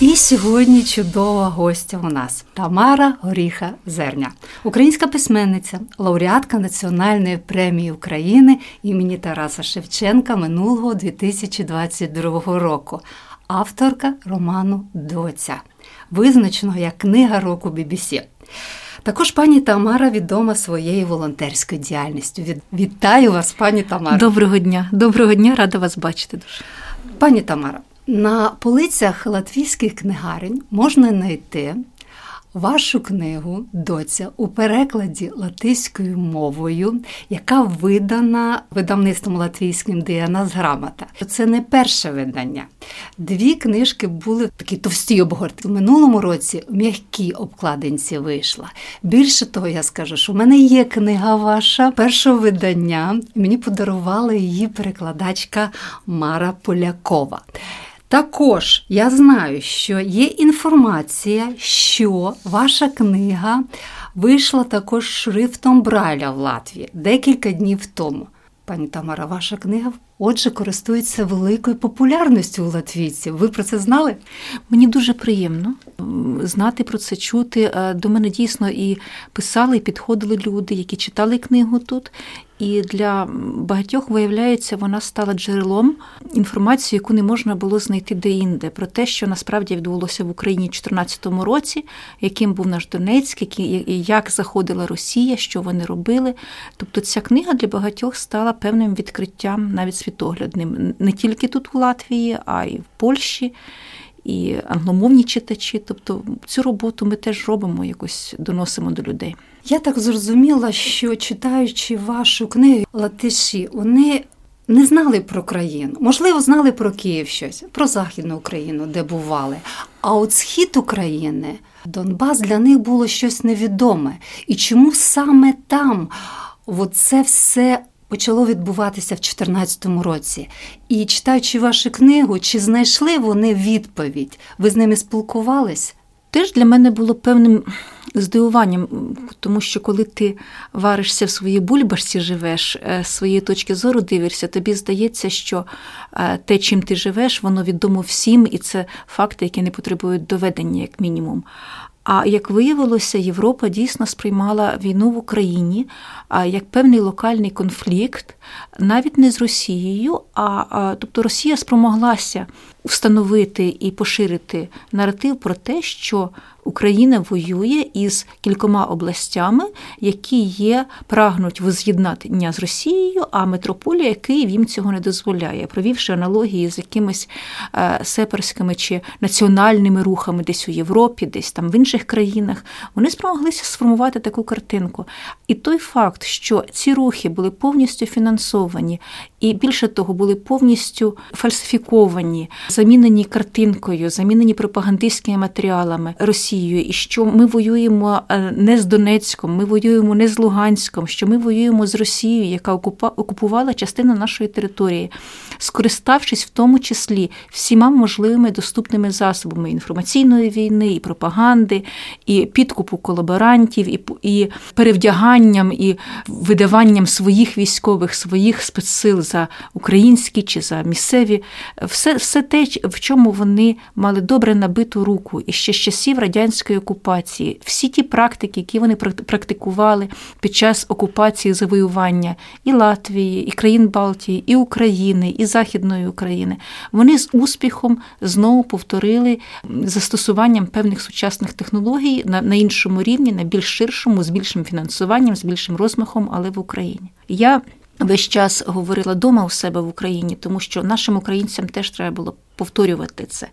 І сьогодні чудова гостя у нас Тамара Горіха Зерня, українська письменниця, лауреатка Національної премії України імені Тараса Шевченка минулого 2022 року, авторка роману Доця, визначеного як книга року BBC. Також пані Тамара відома своєю волонтерською діяльністю. Вітаю вас, пані Тамара. Доброго дня, доброго дня, рада вас бачити. дуже. Пані Тамара. На полицях латвійських книгарень можна знайти вашу книгу Доця у перекладі латиською мовою, яка видана видавництвом латвійським Діанас Грамота. Це не перше видання. Дві книжки були такі товсті обгорти. У минулому році в м'якій обкладинці вийшла. Більше того, я скажу, що в мене є книга ваша першого видання. Мені подарувала її перекладачка Мара Полякова. Також я знаю, що є інформація, що ваша книга вийшла також шрифтом Брайля в Латвії декілька днів тому. Пані Тамара, ваша книга отже користується великою популярністю у латвійців. Ви про це знали? Мені дуже приємно знати про це, чути. Е, до мене дійсно і писали, і підходили люди, які читали книгу тут. І для багатьох, виявляється, вона стала джерелом інформації, яку не можна було знайти де-інде, про те, що насправді відбулося в Україні в 2014 році, яким був наш Донецьк, як заходила Росія, що вони робили. Тобто ця книга для багатьох стала певним відкриттям, навіть світоглядним, не тільки тут в Латвії, а й в Польщі і англомовні читачі. Тобто цю роботу ми теж робимо, якось доносимо до людей. Я так зрозуміла, що читаючи вашу книгу Латиші, вони не знали про країну, можливо, знали про Київ щось, про Західну Україну, де бували. А от схід України, Донбас для них було щось невідоме. І чому саме там це все почало відбуватися в 2014 році. І читаючи вашу книгу, чи знайшли вони відповідь? Ви з ними спілкувались? Теж для мене було певним здивуванням, тому що коли ти варишся в своїй бульбашці, живеш, е, з своєї точки зору дивишся, тобі здається, що е, те, чим ти живеш, воно відомо всім, і це факти, які не потребують доведення, як мінімум. А як виявилося, Європа дійсно сприймала війну в Україні як певний локальний конфлікт, навіть не з Росією, а тобто Росія спромоглася встановити і поширити наратив про те, що Україна воює із кількома областями, які є прагнуть воз'єднання з Росією, а метрополія Київ їм цього не дозволяє, провівши аналогії з якимись е, сепарськими чи національними рухами десь у Європі, десь там в інших країнах, вони спромоглися сформувати таку картинку. І той факт, що ці рухи були повністю фінансовані і більше того, були повністю фальсифіковані, замінені картинкою, замінені пропагандистськими матеріалами Росією, і що ми воюємо е, не з Донецьком, ми воюємо не з Луганськом, що ми воюємо з Росією, яка окупувала частину нашої території, скориставшись в тому числі всіма можливими доступними засобами інформаційної війни, і пропаганди, і підкупу колаборантів, і і перевдяганням, і видаванням своїх військових, своїх спецсил за українські, чи за місцеві, все, все те, в чому вони мали добре набиту руку і ще з часів радянської окупації, всі ті практики, які вони практикували під час окупації завоювання і Латвії, і країн Балтії, і України, і Західної України, вони з успіхом знову повторили застосуванням певних сучасних технологій на, на іншому рівні, на більш ширшому, з більшим фінансуванням, з більшим розмахом, але в Україні. Я весь час говорила дома у себе в Україні, тому що нашим українцям теж треба було повторювати це.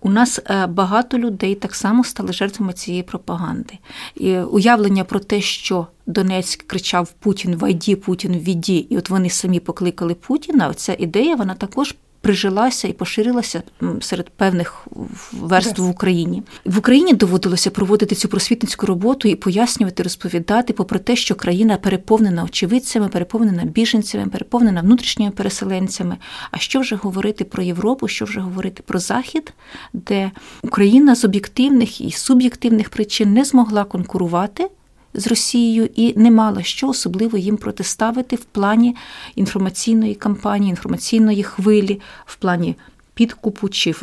У нас е, багато людей так само стали жертвами цієї пропаганди. І Уявлення про те, що Донецьк кричав Путін вайді, Путін віді, і от вони самі покликали Путіна. Оця ідея вона також прижилася і поширилася серед певних верств в Україні. В Україні доводилося проводити цю просвітницьку роботу і пояснювати, розповідати, попри те, що країна переповнена очевидцями, переповнена біженцями, переповнена внутрішніми переселенцями. А що вже говорити про Європу, що вже говорити про Захід, де Україна з об'єктивних і суб'єктивних причин не змогла конкурувати з Росією і не мала що особливо їм протиставити в плані інформаційної кампанії, інформаційної хвилі, в плані підкупу чи е,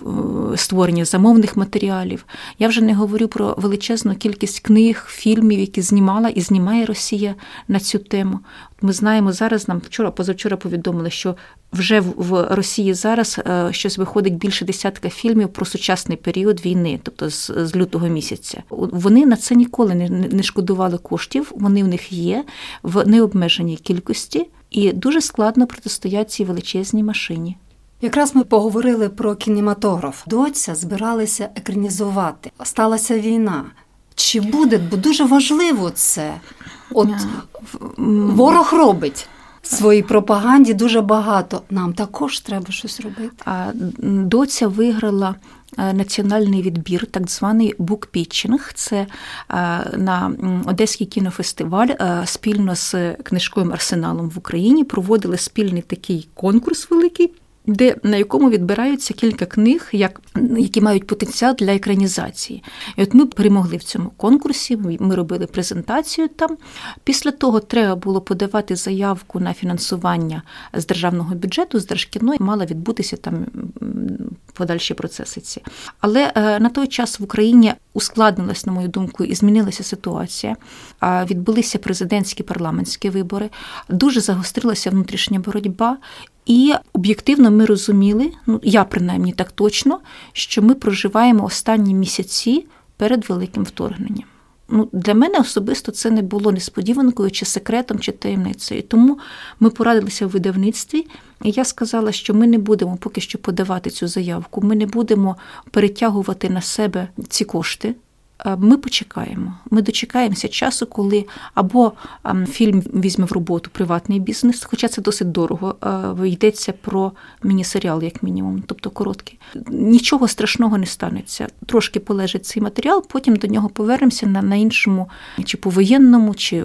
створення замовних матеріалів. Я вже не говорю про величезну кількість книг, фільмів, які знімала і знімає Росія на цю тему. Ми знаємо зараз. Нам вчора, позавчора повідомили, що вже в Росії зараз е, щось виходить більше десятка фільмів про сучасний період війни, тобто з, з лютого місяця. Вони на це ніколи не, не шкодували коштів. Вони в них є в необмеженій кількості, і дуже складно протистоять цій величезній машині. Якраз ми поговорили про кінематограф. Доця збиралися екранізувати. Сталася війна. Чи буде? Бо дуже важливо це. От ворог робить. Своїй пропаганді дуже багато. Нам також треба щось робити. А доця виграла е, національний відбір, так званий букпітчинг. Це е, на Одеський кінофестиваль е, спільно з книжковим арсеналом в Україні проводили спільний такий конкурс великий де на якому відбираються кілька книг, як які мають потенціал для екранізації. І от ми перемогли в цьому конкурсі. Ми робили презентацію там. Після того треба було подавати заявку на фінансування з державного бюджету, з держкіно, і мала відбутися там подальші процеси. ці. Але е, на той час в Україні ускладнилась, на мою думку, і змінилася ситуація. Відбулися президентські парламентські вибори, дуже загострилася внутрішня боротьба. І об'єктивно ми розуміли, ну я принаймні так точно, що ми проживаємо останні місяці перед великим вторгненням. Ну, Для мене особисто це не було несподіванкою, чи секретом, чи таємницею. Тому ми порадилися в видавництві, і я сказала, що ми не будемо поки що подавати цю заявку, ми не будемо перетягувати на себе ці кошти. Е, ми почекаємо. Ми дочекаємося часу, коли або ем, фільм візьме в роботу приватний бізнес, хоча це досить дорого. Е, йдеться про міні-серіал, як мінімум, тобто короткий. Нічого страшного не станеться. Трошки полежить цей матеріал, потім до нього повернемося на на іншому, чи повоєнному, чи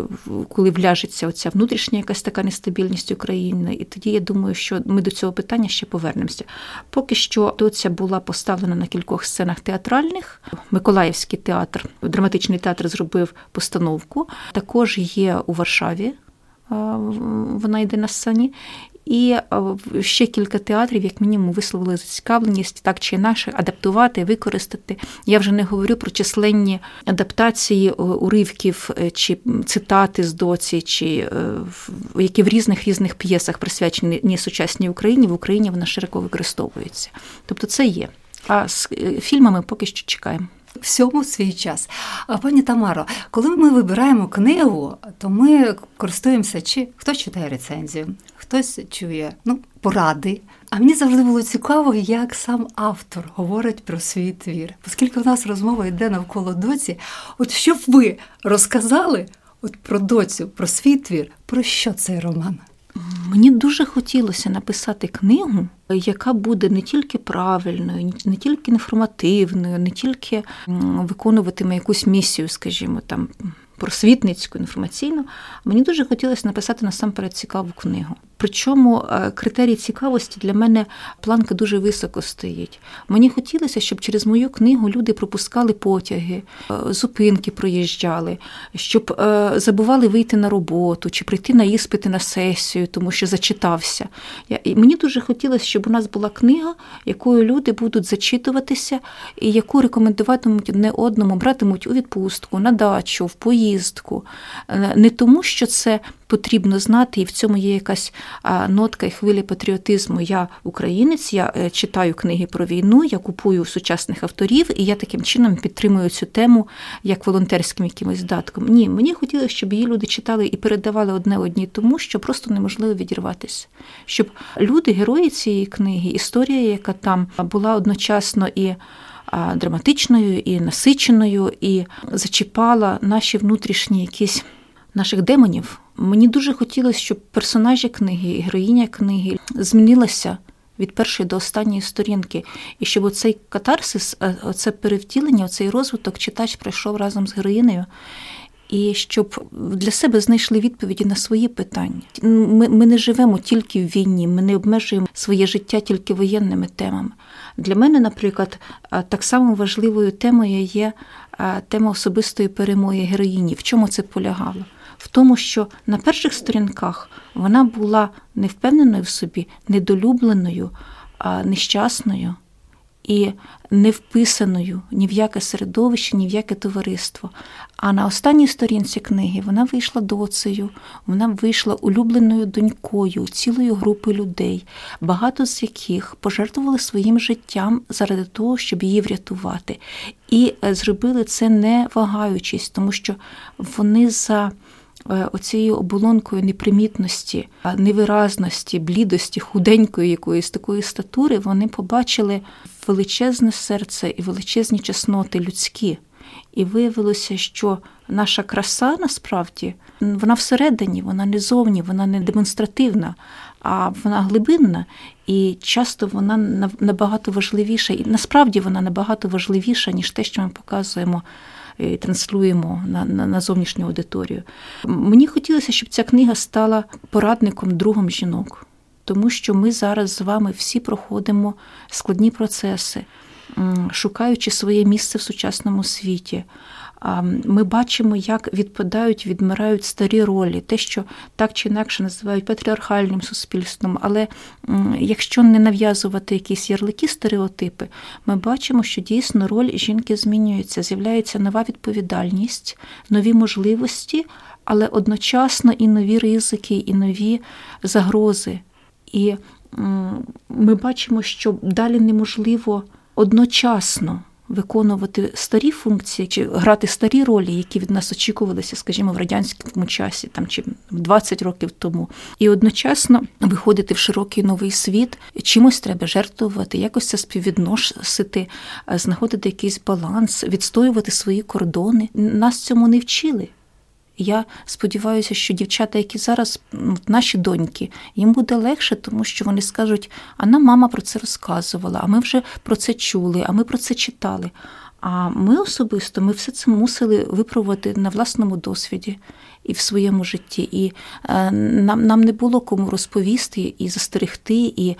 коли вляжеться оця внутрішня якась така нестабільність України. І тоді я думаю, що ми до цього питання ще повернемося. Поки що доця була поставлена на кількох сценах театральних, Миколаївський театр театр, драматичний театр зробив постановку. Також є у Варшаві, вона йде на сцені. І ще кілька театрів, як мінімум, висловили зацікавленість так чи інакше адаптувати, використати. Я вже не говорю про численні адаптації уривків е, чи цитати з доці, чи е, які в різних різних п'єсах присвячені сучасній Україні. В Україні вона широко використовується. Тобто це є. А з е, фільмами поки що чекаємо всьому свій час. Пані Тамаро, коли ми вибираємо книгу, то ми користуємося, чи хтось читає рецензію, хтось чує ну, поради. А мені завжди було цікаво, як сам автор говорить про свій твір. Оскільки у нас розмова йде навколо доці, от що б ви розказали от про доцю, про свій твір, про що цей роман? Мені дуже хотілося написати книгу, яка буде не тільки правильною, не тільки інформативною, не тільки виконуватиме якусь місію, скажімо, там просвітницьку, інформаційну. Мені дуже хотілося написати насамперед цікаву книгу Причому е, критерій цікавості для мене планка дуже високо стоїть. Мені хотілося, щоб через мою книгу люди пропускали потяги, е, зупинки проїжджали, щоб е, забували вийти на роботу чи прийти на іспити на сесію, тому що зачитався. І Мені дуже хотілося, щоб у нас була книга, якою люди будуть зачитуватися, і яку рекомендуватимуть одне одному, братимуть у відпустку, на дачу, в поїздку. Не тому, що це потрібно знати, і в цьому є якась нотка і хвиля патріотизму. Я українець, я е, читаю книги про війну, я купую сучасних авторів, і я таким чином підтримую цю тему як волонтерським якимось датком. Ні, мені хотілося, щоб її люди читали і передавали одне одній, тому що просто неможливо відірватися. Щоб люди, герої цієї книги, історія, яка там була одночасно і. Драматичною і насиченою, і зачіпала наші внутрішні якісь наших демонів. Мені дуже хотілося, щоб персонажі книги, героїня книги змінилася від першої до останньої сторінки, і щоб оцей катарсис, е, оце перевтілення, оцей розвиток читач пройшов разом з героїнею. І щоб для себе знайшли відповіді на свої питання. Ми ми не живемо тільки в війні, ми не обмежуємо своє життя тільки воєнними темами. Для мене, наприклад, е, так само важливою темою є е, тема особистої перемоги героїні. В чому це полягало? в тому, що на перших сторінках вона була невпевненою в собі, недолюбленою, нещасною і не вписаною ні в яке середовище, ні в яке товариство. А на останній сторінці книги вона вийшла доцею, вона вийшла улюбленою донькою цілої групи людей, багато з яких пожертвували своїм життям заради того, щоб її врятувати. І е, зробили це не вагаючись, тому що вони за оцією оболонкою непримітності, невиразності, блідості, худенької якоїсь такої статури, вони побачили величезне серце і величезні чесноти людські. І виявилося, що наша краса насправді вона всередині, вона не зовні, вона не демонстративна, а вона глибинна, і часто вона набагато важливіша, і насправді вона набагато важливіша, ніж те, що ми показуємо транслюємо на, на, на зовнішню аудиторію. Мені хотілося, щоб ця книга стала порадником другом жінок, тому що ми зараз з вами всі проходимо складні процеси, шукаючи своє місце в сучасному світі ми бачимо, як відпадають, відмирають старі ролі, те, що так чи інакше називають патріархальним суспільством. Але якщо не нав'язувати якісь ярлики, стереотипи, ми бачимо, що дійсно роль жінки змінюється, з'являється нова відповідальність, нові можливості, але одночасно і нові ризики, і нові загрози. І ми бачимо, що далі неможливо одночасно виконувати старі функції чи грати старі ролі, які від нас очікувалися, скажімо, в радянському часі, там чи 20 років тому, і одночасно виходити в широкий новий світ, чимось треба жертвувати, якось це співвідносити, знаходити якийсь баланс, відстоювати свої кордони. Нас цьому не вчили. Я сподіваюся, що дівчата, які зараз наші доньки, їм буде легше, тому що вони скажуть, а нам мама про це розказувала, а ми вже про це чули, а ми про це читали. А ми особисто ми все це мусили випробувати на власному досвіді і в своєму житті. І е, нам, нам не було кому розповісти і застерегти, і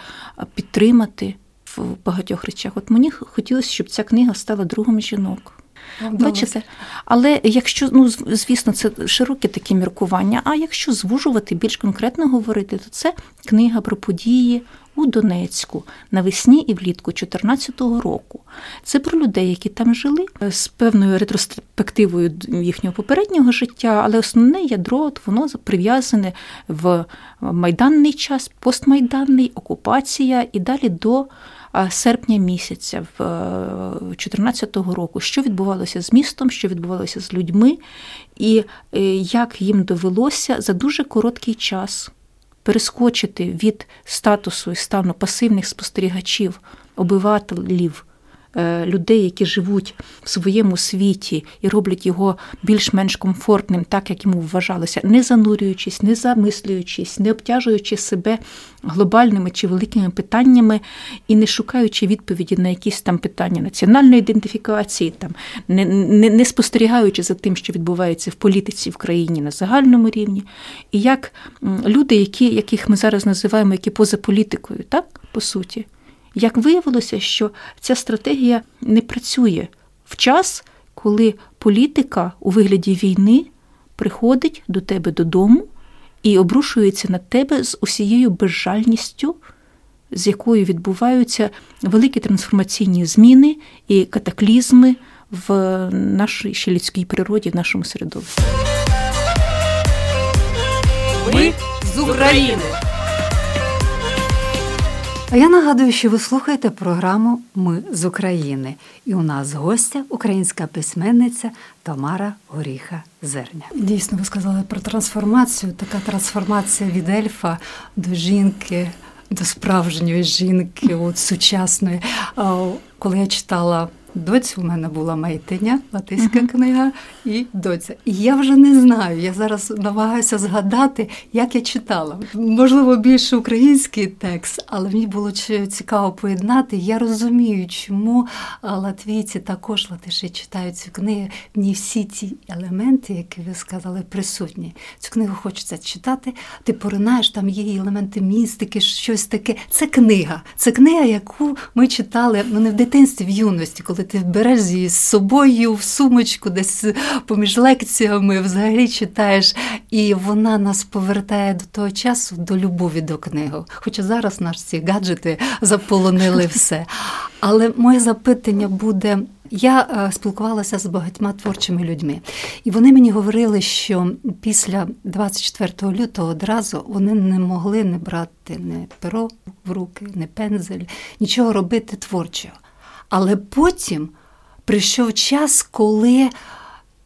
підтримати в багатьох речах. От мені хотілося, щоб ця книга стала другом жінок. Бачите? Але якщо, ну звісно, це широке такі міркування. А якщо звужувати, більш конкретно говорити, то це книга про події у Донецьку навесні і влітку 2014 року. Це про людей, які там жили з певною ретроспективою їхнього попереднього життя, але основне ядро воно прив'язане в майданний час, постмайданний, окупація і далі до серпня місяця 2014 е, року, що відбувалося з містом, що відбувалося з людьми, і е, як їм довелося за дуже короткий час перескочити від статусу і стану пасивних спостерігачів, обивателів е, людей, які живуть в своєму світі і роблять його більш-менш комфортним, так як йому вважалося, не занурюючись, не замислюючись, не обтяжуючи себе глобальними чи великими питаннями і не шукаючи відповіді на якісь там питання національної ідентифікації, там не, не, не спостерігаючи за тим, що відбувається в політиці в країні на загальному рівні, і як люди, які, яких ми зараз називаємо які поза політикою, так по суті, як виявилося, що ця стратегія не працює в час, коли політика у вигляді війни приходить до тебе додому і обрушується на тебе з усією безжальністю, з якою відбуваються великі трансформаційні зміни і катаклізми в нашій ще людській природі, в нашому середовищі. Ми з України. А я нагадую, що ви слухаєте програму Ми з України. І у нас гостя українська письменниця Тамара Горіха Зерня. Дійсно, ви сказали про трансформацію. Така трансформація від ельфа до жінки, до справжньої жінки, от сучасної. Коли я читала Доці у мене була майтиня, латиська uh-huh. книга і доця. І я вже не знаю. Я зараз намагаюся згадати, як я читала. Можливо, більше український текст, але мені було цікаво поєднати. Я розумію, чому латвійці також латиші читають цю книгу. В ній всі ці елементи, які ви сказали, присутні. Цю книгу хочеться читати. Ти поринаєш, там є елементи містики, щось таке. Це книга. Це книга, яку ми читали ну не в дитинстві, в юності, коли коли ти береш її з собою в сумочку, десь поміж лекціями взагалі читаєш, і вона нас повертає до того часу, до любові до книги. Хоча зараз наші гаджети заполонили все. Але моє запитання буде. Я е, спілкувалася з багатьма творчими людьми, і вони мені говорили, що після 24 лютого одразу вони не могли не брати не перо в руки, не пензель, нічого робити творчого. Але потім прийшов час, коли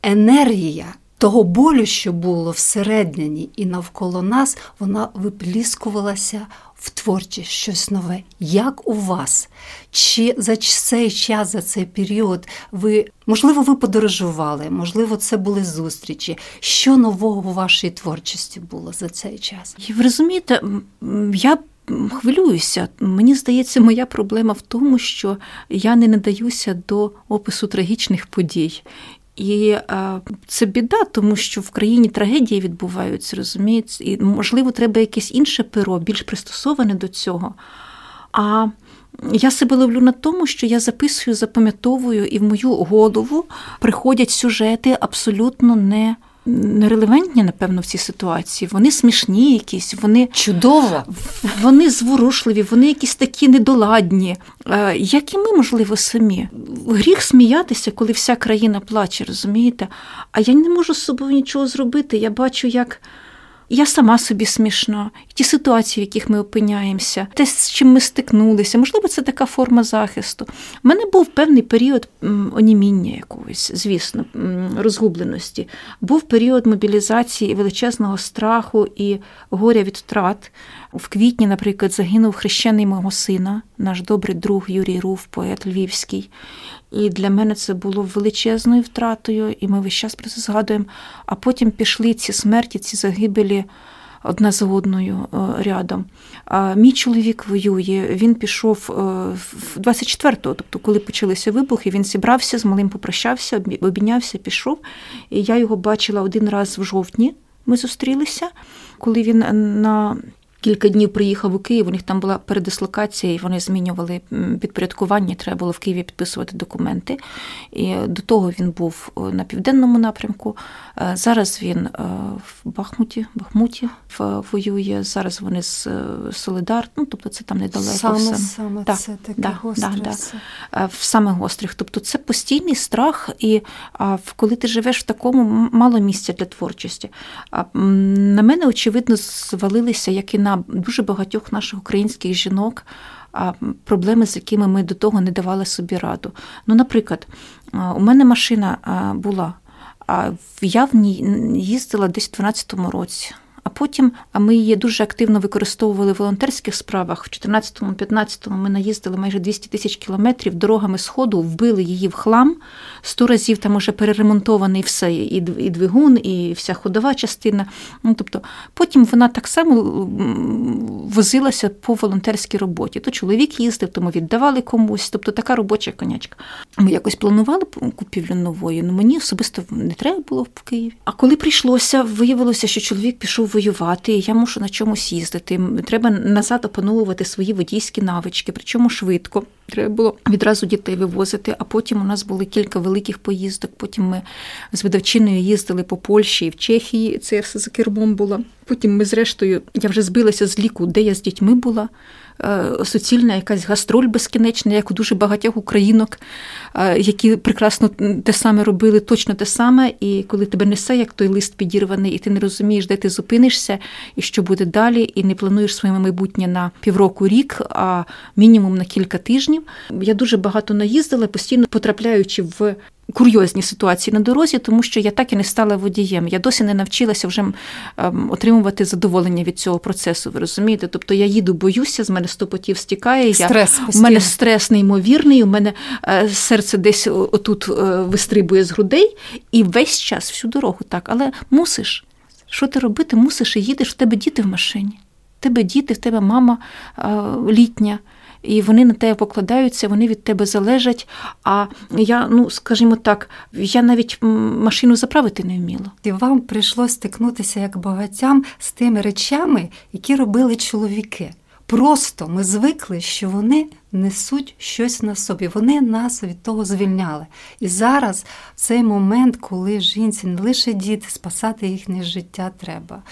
енергія того болю, що було всередині і навколо нас, вона випліскувалася в творчість щось нове. Як у вас? Чи за цей час, за цей період, ви, можливо, ви подорожували, можливо, це були зустрічі? Що нового у вашій творчості було за цей час? І Ви розумієте, я хвилююся. Мені здається, моя проблема в тому, що я не надаюся до опису трагічних подій. І а, це біда, тому що в країні трагедії відбуваються, розумієте? І, можливо, треба якесь інше перо, більш пристосоване до цього. А я себе ловлю на тому, що я записую, запам'ятовую, і в мою голову приходять сюжети абсолютно не нерелевантні, напевно, в цій ситуації. Вони смішні, якісь, вони чудово, вони зворушливі, вони якісь такі недоладні, е, як і ми, можливо, самі. Гріх сміятися, коли вся країна плаче, розумієте? А я не можу з собою нічого зробити. Я бачу, як. Я сама собі смішна, ті ситуації, в яких ми опиняємося, те, з чим ми стикнулися, можливо, це така форма захисту. У мене був певний період оніміння якогось, звісно, розгубленості. Був період мобілізації величезного страху і горя від втрат. В квітні, наприклад, загинув хрещений мого сина, наш добрий друг Юрій Руф, поет Львівський. І для мене це було величезною втратою, і ми весь час про це згадуємо. А потім пішли ці смерті, ці загибелі одна за одною е, рядом. А мій чоловік воює, він пішов 24-го, е, тобто, коли почалися вибухи, він зібрався з малим, попрощався, обійнявся, пішов. І я його бачила один раз в жовтні. Ми зустрілися, коли він на кілька днів приїхав у Київ. У них там була передислокація, і вони змінювали підпорядкування. Треба було в Києві підписувати документи. І До того він був е, на південному напрямку. Е, зараз він е, в Бахмуті, Бахмуті воює. Зараз вони з Солидар. Ну тобто це там недалеко. Саме все. саме да, це таке да, гостре да, да. В саме гострих. Тобто це постійний страх, і коли ти живеш в такому мало місця для творчості. На мене очевидно звалилися, як і на дуже багатьох наших українських жінок. Проблеми, з якими ми до того не давали собі раду. Ну, наприклад, у мене машина була, а я в ній їздила десь у 12-му році. А потім а ми її дуже активно використовували в волонтерських справах. В 2014-2015 ми наїздили майже 200 тисяч кілометрів дорогами сходу, вбили її в хлам. Сто разів там уже переремонтований все, і двигун, і вся ходова частина. Ну, тобто, Потім вона так само возилася по волонтерській роботі. То чоловік їздив, тому віддавали комусь. Тобто така робоча конячка. Ми якось планували купівлю нової, але мені особисто не треба було в Києві. А коли прийшлося, виявилося, що чоловік пішов воювати, я мушу на чомусь їздити. Треба назад опановувати свої водійські навички, причому швидко. Треба було відразу дітей вивозити. А потім у нас були кілька великих поїздок. Потім ми з видавчиною їздили по Польщі і в Чехії. Це я все за кермом була. Потім ми, зрештою, я вже збилася з ліку, де я з дітьми була. Е, суцільна якась гастроль безкінечна, як у дуже багатьох українок, е, які прекрасно те саме робили, точно те саме. І коли тебе несе, як той лист підірваний, і ти не розумієш, де ти зупинишся і що буде далі, і не плануєш своє майбутнє на півроку рік, а мінімум на кілька тижнів. Я дуже багато наїздила, постійно потрапляючи в курйозні ситуації на дорозі, тому що я так і не стала водієм. Я досі не навчилася вже ем, отримувати задоволення від цього процесу. Ви розумієте? Тобто я їду, боюся, з мене сто потів стікає. Стрес я, У мене стрес неймовірний, у мене е, серце десь отут е, вистрибує з грудей, і весь час всю дорогу так. Але мусиш. Що ти робити? Мусиш і їдеш, в тебе діти в машині. В тебе діти, в тебе мама е, літня і вони на тебе покладаються, вони від тебе залежать. А я, ну скажімо так, я навіть машину заправити не вміла. І вам прийшло стикнутися як багатям з тими речами, які робили чоловіки. Просто ми звикли, що вони несуть щось на собі. Вони нас від того звільняли. І зараз, в цей момент, коли жінці не лише діти, спасати їхнє життя треба.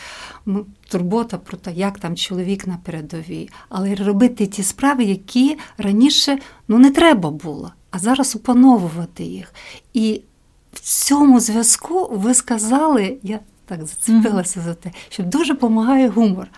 Турбота про те, як там чоловік на передовій, але робити ті справи, які раніше ну, не треба було, а зараз опановувати їх. І в цьому зв'язку ви сказали, я так зацепилася mm-hmm. за те, що дуже допомагає гумор.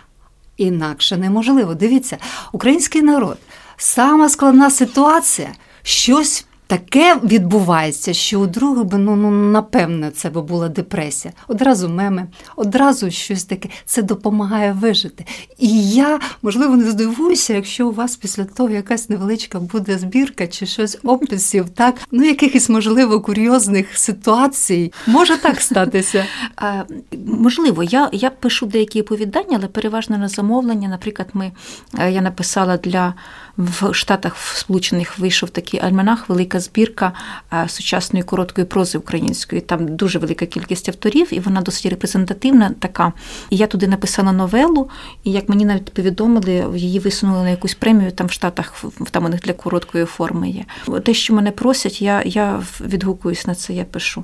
Інакше неможливо. Дивіться, український народ, сама складна ситуація, щось таке відбувається, що у другого би ну, ну напевне це би була депресія. Одразу меми, одразу щось таке. Це допомагає вижити. І я, можливо, не здивуюся, якщо у вас після того якась невеличка буде збірка чи щось описів, так ну якихось можливо курйозних ситуацій. Може так статися? Можливо, я я пишу деякі оповідання, але переважно на замовлення. Наприклад, ми е, я написала для в Штатах Сполучених вийшов такий альманах, велика збірка е, сучасної короткої прози української. Там дуже велика кількість авторів, і вона досить репрезентативна така. І я туди написала новелу, і як мені навіть повідомили, її висунули на якусь премію там в Штатах, там у них для короткої форми є. Те, що мене просять, я, я відгукуюсь на це, я пишу.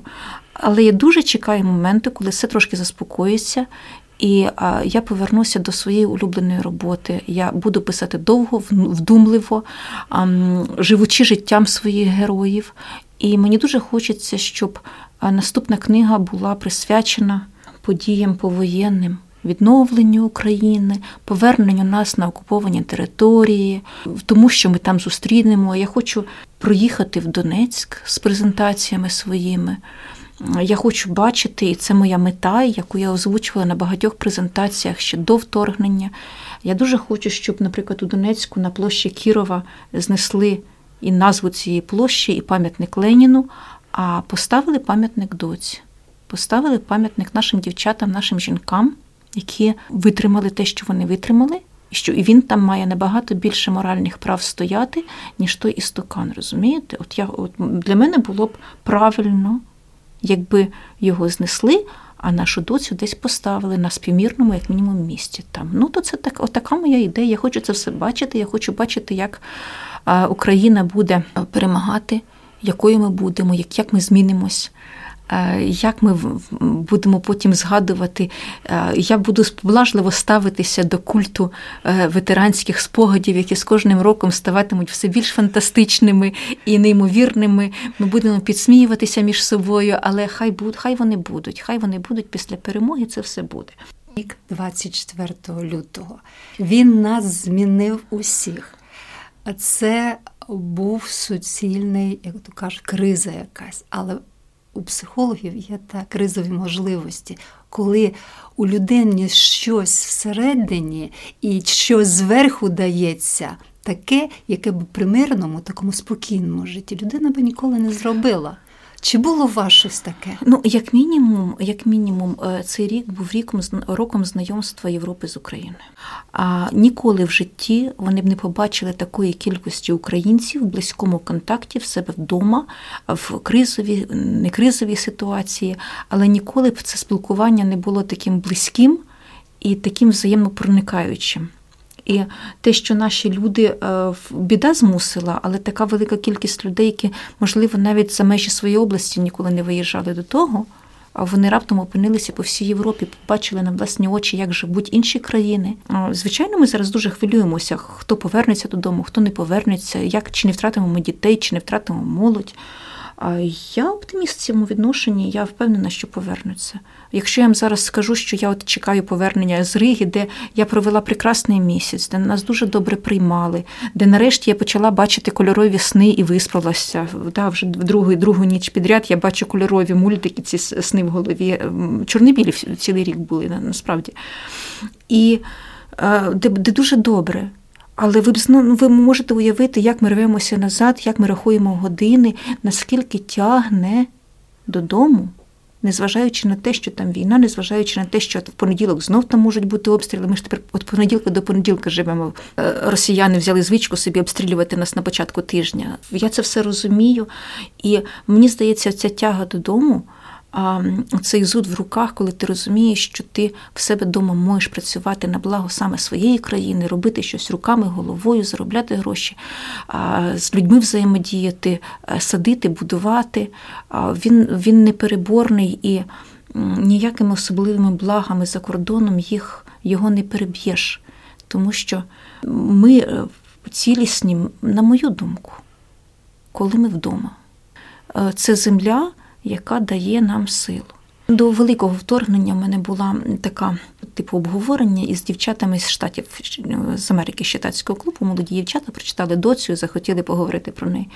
Але я дуже чекаю моменту, коли все трошки заспокоїться, і а, я повернуся до своєї улюбленої роботи. Я буду писати довго, вдумливо, а, живучи життям своїх героїв. І мені дуже хочеться, щоб наступна книга була присвячена подіям повоєнним. Відновленню України, поверненню нас на окуповані території, тому що ми там зустрінемо. Я хочу проїхати в Донецьк з презентаціями своїми, я хочу бачити, і це моя мета, яку я озвучувала на багатьох презентаціях ще до вторгнення. Я дуже хочу, щоб, наприклад, у Донецьку на площі Кірова знесли і назву цієї площі, і пам'ятник Леніну, а поставили пам'ятник доці, поставили пам'ятник нашим дівчатам, нашим жінкам, які витримали те, що вони витримали. І що і він там має набагато більше моральних прав стояти, ніж той істокан, розумієте? От я от для мене було б правильно якби його знесли, а нашу доцю десь поставили на співмірному, як мінімум, місці там. Ну, то це так, отака моя ідея. Я хочу це все бачити. Я хочу бачити, як Україна буде перемагати, якою ми будемо, як, як ми змінимось. Е, як ми будемо потім згадувати, е, я буду сповлажливо ставитися до культу е, ветеранських спогадів, які з кожним роком ставатимуть все більш фантастичними і неймовірними. Ми будемо підсміюватися між собою, але хай будуть, хай вони будуть, хай вони будуть після перемоги. Це все буде. Рік 24 лютого він нас змінив усіх. Це був суцільний, як то кажуть, криза якась, але у психологів є та кризові можливості, коли у людини щось всередині і щось зверху дається, таке, яке б примирному, такому спокійному житті людина би ніколи не зробила. Чи було у вас щось таке? Ну, як мінімум, як мінімум, е, цей рік був ріком роком знайомства Європи з Україною. А ніколи в житті вони б не побачили такої кількості українців в близькому контакті в себе вдома, в кризовій, не кризовій ситуації, але ніколи б це спілкування не було таким близьким і таким взаємопроникаючим. І те, що наші люди е, біда змусила, але така велика кількість людей, які, можливо, навіть за межі своєї області ніколи не виїжджали до того, а вони раптом опинилися по всій Європі, побачили на власні очі, як живуть інші країни. Звичайно, ми зараз дуже хвилюємося, хто повернеться додому, хто не повернеться, як чи не втратимо ми дітей, чи не втратимо молодь. Я оптиміст в цьому відношенні, я впевнена, що повернуться. Якщо я вам зараз скажу, що я от чекаю повернення з Риги, де я провела прекрасний місяць, де нас дуже добре приймали, де нарешті я почала бачити кольорові сни і виспалася. Да, Вже другу другу ніч підряд я бачу кольорові мультики, ці сни в голові. Чорнобілі цілий рік були насправді. І де, де дуже добре. Але ви ну, ви можете уявити, як ми рвемося назад, як ми рахуємо години, наскільки тягне додому, незважаючи на те, що там війна, незважаючи на те, що в понеділок знов там можуть бути обстріли. Ми ж тепер від понеділка до понеділка живемо. Е, росіяни взяли звичку собі обстрілювати нас на початку тижня. Я це все розумію, і мені здається, ця тяга додому цей зуд в руках, коли ти розумієш, що ти в себе вдома можеш працювати на благо саме своєї країни, робити щось руками, головою, заробляти гроші, з людьми взаємодіяти, садити, будувати. Він, Він непереборний і ніякими особливими благами за кордоном їх його не переб'єш. Тому що ми е, цілісні, на мою думку, коли ми вдома. Е, це земля яка дає нам силу. До великого вторгнення в мене була така типу обговорення із дівчатами з штатів з Америки щитацького клубу. Молоді дівчата прочитали доцю і захотіли поговорити про неї.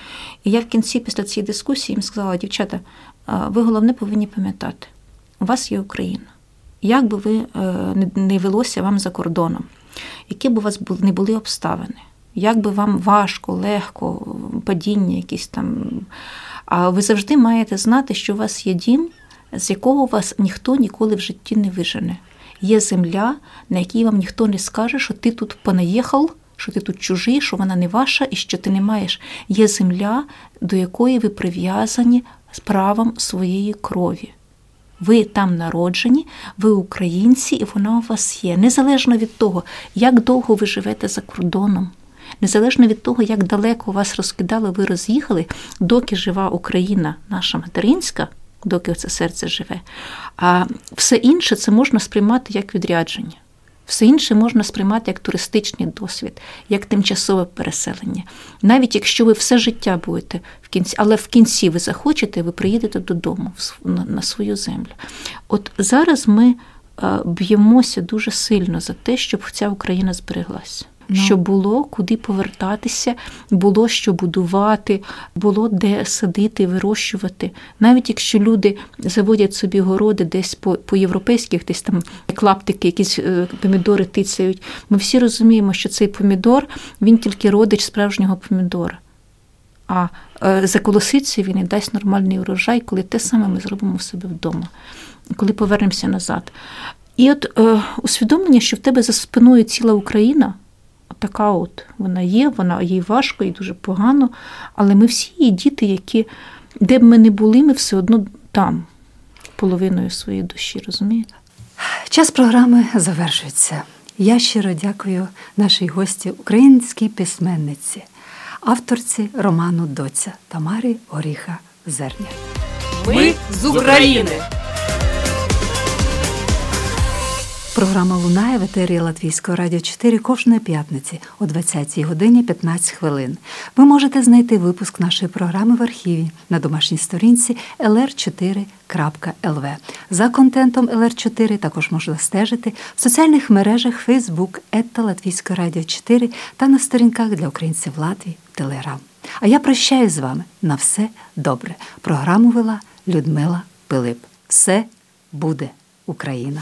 І я в кінці, після цієї дискусії, їм сказала: дівчата, ви головне повинні пам'ятати, у вас є Україна. Як би ви е, не велося вам за кордоном, які б у вас не були обставини, як би вам важко, легко, падіння, якісь там. А ви завжди маєте знати, що у вас є дім, з якого вас ніхто ніколи в житті не вижене. Є земля, на якій вам ніхто не скаже, що ти тут понаїхав, що ти тут чужий, що вона не ваша і що ти не маєш. Є земля, до якої ви прив'язані з правом своєї крові. Ви там народжені, ви українці, і вона у вас є. Незалежно від того, як довго ви живете за кордоном, незалежно від того, як далеко вас розкидали, ви роз'їхали, доки жива Україна, наша материнська, доки це серце живе. А все інше це можна сприймати як відрядження. Все інше можна сприймати як туристичний досвід, як тимчасове переселення. Навіть якщо ви все життя будете в кінці, але в кінці ви захочете, ви приїдете додому на свою землю. От зараз ми б'ємося дуже сильно за те, щоб ця Україна збереглася. Ну. Щоб було куди повертатися, було що будувати, було де садити, вирощувати. Навіть якщо люди заводять собі городи десь по по європейських, десь там клаптики, якісь е, помідори тицяють. Ми всі розуміємо, що цей помідор він тільки родич справжнього помідора. А е, заколоситься він і дасть нормальний урожай, коли те саме ми зробимо в себе вдома, коли повернемося назад. І от е, усвідомлення, що в тебе за спиною ціла Україна така от вона є, вона їй важко і дуже погано. Але ми всі є діти, які, де б ми не були, ми все одно там, половиною своєї душі, розумієте? Час програми завершується. Я щиро дякую нашій гості, українській письменниці, авторці роману Доця Тамарі Оріха Зерня. Ми з України. Програма лунає в етері Латвійського радіо 4 кожної п'ятниці о 20 годині 15 хвилин. Ви можете знайти випуск нашої програми в архіві на домашній сторінці lr4.lv. За контентом LR4 також можна стежити в соціальних мережах Facebook, Ета Латвійського радіо 4 та на сторінках для українців Латвії Телеграм. А я прощаюсь з вами на все добре. Програму вела Людмила Пилип. Все буде Україна.